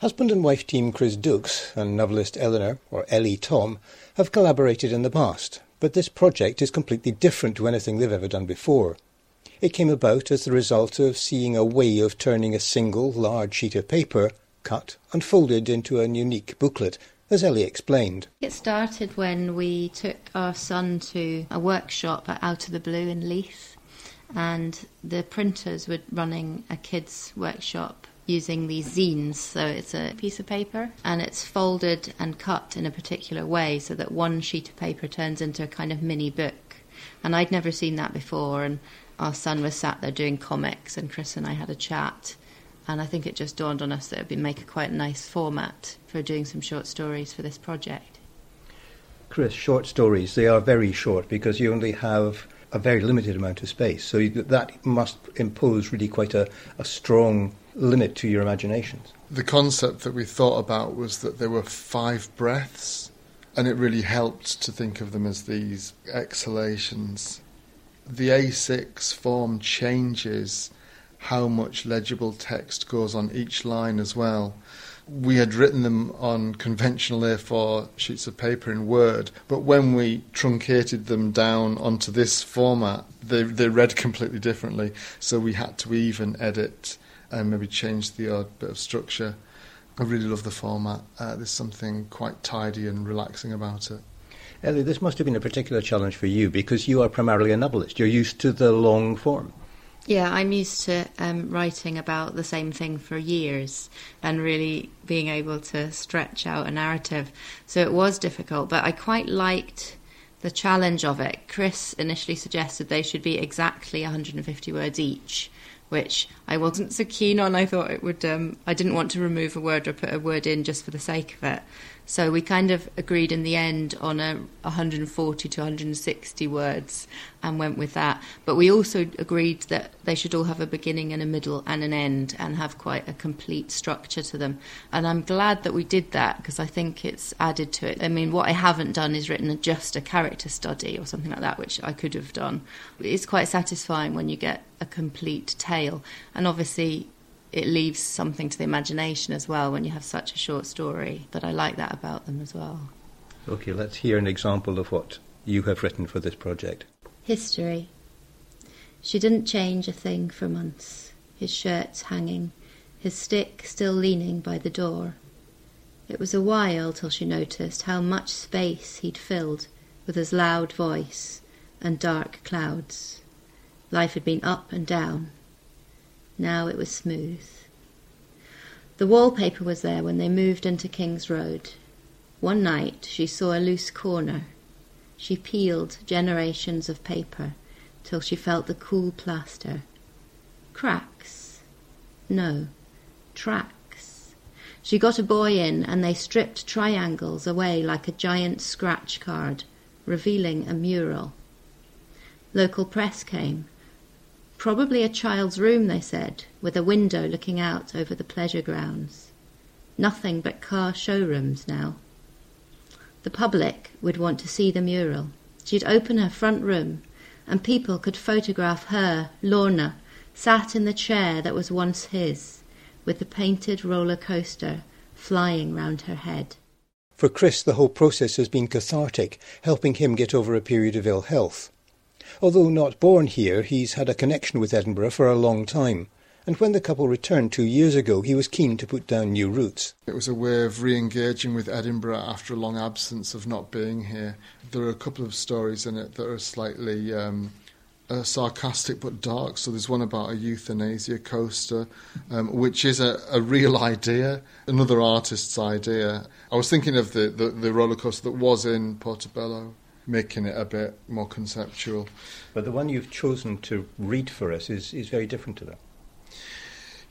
Husband and wife team Chris Dukes and novelist Eleanor, or Ellie Thom, have collaborated in the past, but this project is completely different to anything they've ever done before. It came about as the result of seeing a way of turning a single large sheet of paper, cut and folded into an unique booklet, as Ellie explained. It started when we took our son to a workshop at Out of the Blue in Leith, and the printers were running a kids' workshop using these zines. So it's a piece of paper and it's folded and cut in a particular way so that one sheet of paper turns into a kind of mini book. And I'd never seen that before. And our son was sat there doing comics, and Chris and I had a chat. And I think it just dawned on us that it would make a quite nice format for doing some short stories for this project. Chris, short stories, they are very short because you only have a very limited amount of space. So that must impose really quite a, a strong limit to your imaginations. The concept that we thought about was that there were five breaths, and it really helped to think of them as these exhalations. The A6 form changes how much legible text goes on each line as well. We had written them on conventional A4 sheets of paper in Word, but when we truncated them down onto this format, they, they read completely differently. So we had to even edit and maybe change the odd bit of structure. I really love the format. Uh, there's something quite tidy and relaxing about it. Ellie, this must have been a particular challenge for you because you are primarily a novelist. You're used to the long form. Yeah, I'm used to um, writing about the same thing for years and really being able to stretch out a narrative. So it was difficult, but I quite liked the challenge of it. Chris initially suggested they should be exactly 150 words each which I wasn't so keen on. I thought it would, um, I didn't want to remove a word or put a word in just for the sake of it. So we kind of agreed in the end on a 140 to 160 words and went with that. But we also agreed that they should all have a beginning and a middle and an end and have quite a complete structure to them. And I'm glad that we did that because I think it's added to it. I mean, what I haven't done is written just a character study or something like that, which I could have done. It's quite satisfying when you get a complete tale. And obviously, it leaves something to the imagination as well when you have such a short story. But I like that about them as well. Okay, let's hear an example of what you have written for this project. History. She didn't change a thing for months. His shirts hanging, his stick still leaning by the door. It was a while till she noticed how much space he'd filled with his loud voice and dark clouds. Life had been up and down, now it was smooth. The wallpaper was there when they moved into King's Road. One night she saw a loose corner. She peeled generations of paper till she felt the cool plaster. Cracks? No, tracks. She got a boy in and they stripped triangles away like a giant scratch card, revealing a mural. Local press came Probably a child's room, they said, with a window looking out over the pleasure grounds. Nothing but car showrooms now. The public would want to see the mural. She'd open her front room, and people could photograph her, Lorna, sat in the chair that was once his, with the painted roller coaster flying round her head. For Chris, the whole process has been cathartic, helping him get over a period of ill health. Although not born here, he's had a connection with Edinburgh for a long time. And when the couple returned two years ago, he was keen to put down new roots. It was a way of re engaging with Edinburgh after a long absence of not being here. There are a couple of stories in it that are slightly um, uh, sarcastic but dark. So there's one about a euthanasia coaster, um, which is a, a, real idea, another artist's idea. I was thinking of the, the, the roller coaster that was in Portobello making it a bit more conceptual. But the one you've chosen to read for us is, is very different to that.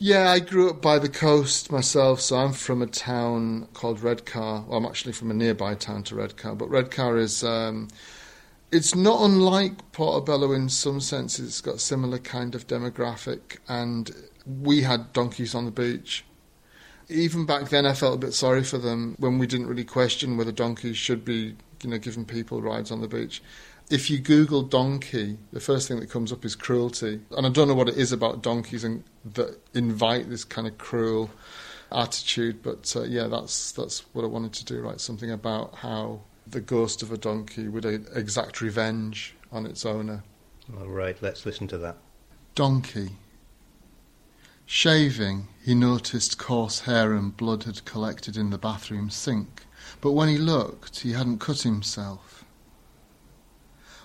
Yeah, I grew up by the coast myself, so I'm from a town called Redcar. Well, I'm actually from a nearby town to Redcar, but Redcar is. Um, it's not unlike Portobello in some senses. It's got similar kind of demographic, and we had donkeys on the beach. Even back then, I felt a bit sorry for them when we didn't really question whether donkeys should be you know, giving people rides on the beach. If you Google donkey, the first thing that comes up is cruelty. And I don't know what it is about donkeys and that invite this kind of cruel attitude. But uh, yeah, that's that's what I wanted to do. Write something about how the ghost of a donkey would exact revenge on its owner. All right, let's listen to that. Donkey. Shaving, he noticed coarse hair and blood had collected in the bathroom sink, but when he looked, he hadn't cut himself.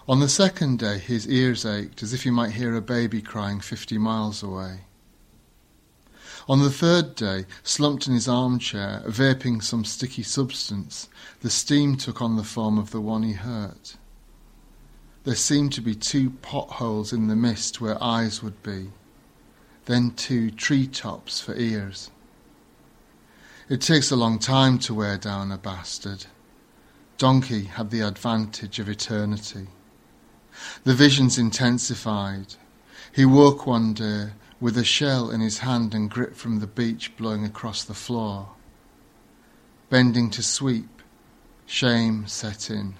On the second day, his ears ached as if he might hear a baby crying fifty miles away. On the third day, slumped in his armchair, vaping some sticky substance, the steam took on the form of the one he hurt. There seemed to be two potholes in the mist where eyes would be, then two tree tops for ears. It takes a long time to wear down a bastard. Donkey had the advantage of eternity. The visions intensified. He woke one day with a shell in his hand and grit from the beach blowing across the floor. Bending to sweep, shame set in.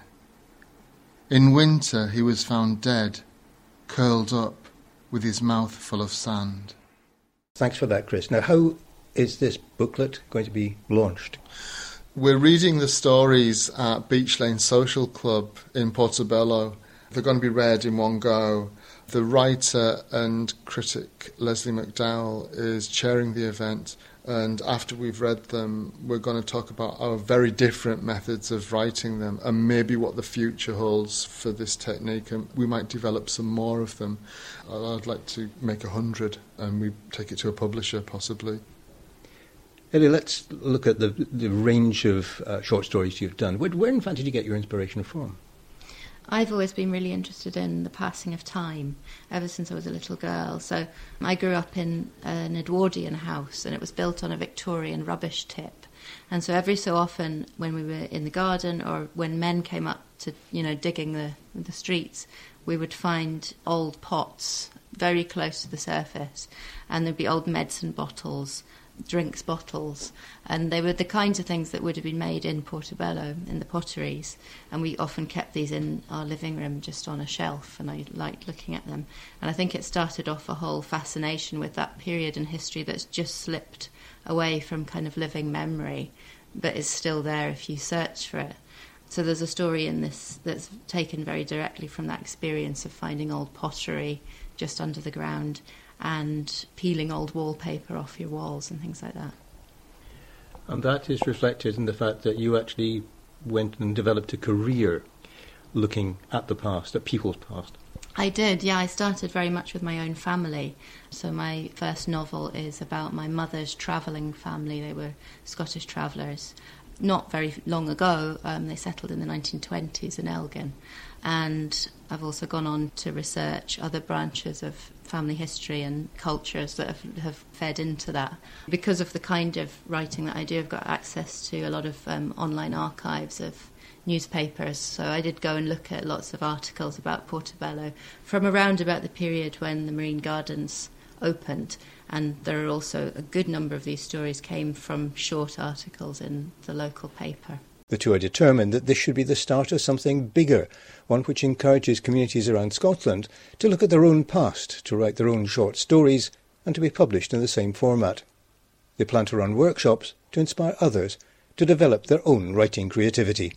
In winter he was found dead, curled up, with his mouth full of sand. Thanks for that, Chris. Now, how is this booklet going to be launched? We're reading the stories at Beach Lane Social Club in Portobello. They're going to be read in one go. The writer and critic Lesley McDowell is chairing the event, and after we've read them, we're going to talk about our very different methods of writing them and maybe what the future holds for this technique. And we might develop some more of them. I'd like to make a hundred and we take it to a publisher possibly. Ellie, let's look at the, the range of uh, short stories you've done. Where, where, in fact, did you get your inspiration from? I've always been really interested in the passing of time ever since I was a little girl. So I grew up in an Edwardian house and it was built on a Victorian rubbish tip. And so every so often when we were in the garden or when men came up to, you know, digging the, the streets, we would find old pots very close to the surface and there'd be old medicine bottles drinks bottles, and they were the kinds of things that would have been made in Portobello in the potteries. And we often kept these in our living room just on a shelf, and I liked looking at them. And I think it started off a whole fascination with that period in history that's just slipped away from kind of living memory, but is still there if you search for it. So there's a story in this that's taken very directly from that experience of finding old pottery just under the ground and peeling old wallpaper off your walls and things like that. And that is reflected in the fact that you actually went and developed a career looking at the past, at people's past. I did, yeah. I started very much with my own family. So, my first novel is about my mother's travelling family. They were Scottish travellers. Not very long ago, um, they settled in the 1920s in Elgin. And I've also gone on to research other branches of family history and cultures that have, have fed into that. Because of the kind of writing that I do, I've got access to a lot of um, online archives of newspapers. So I did go and look at lots of articles about Portobello from around about the period when the Marine Gardens opened. And there are also a good number of these stories came from short articles in the local paper. The two are determined that this should be the start of something bigger, one which encourages communities around Scotland to look at their own past, to write their own short stories, and to be published in the same format. They plan to run workshops to inspire others to develop their own writing creativity.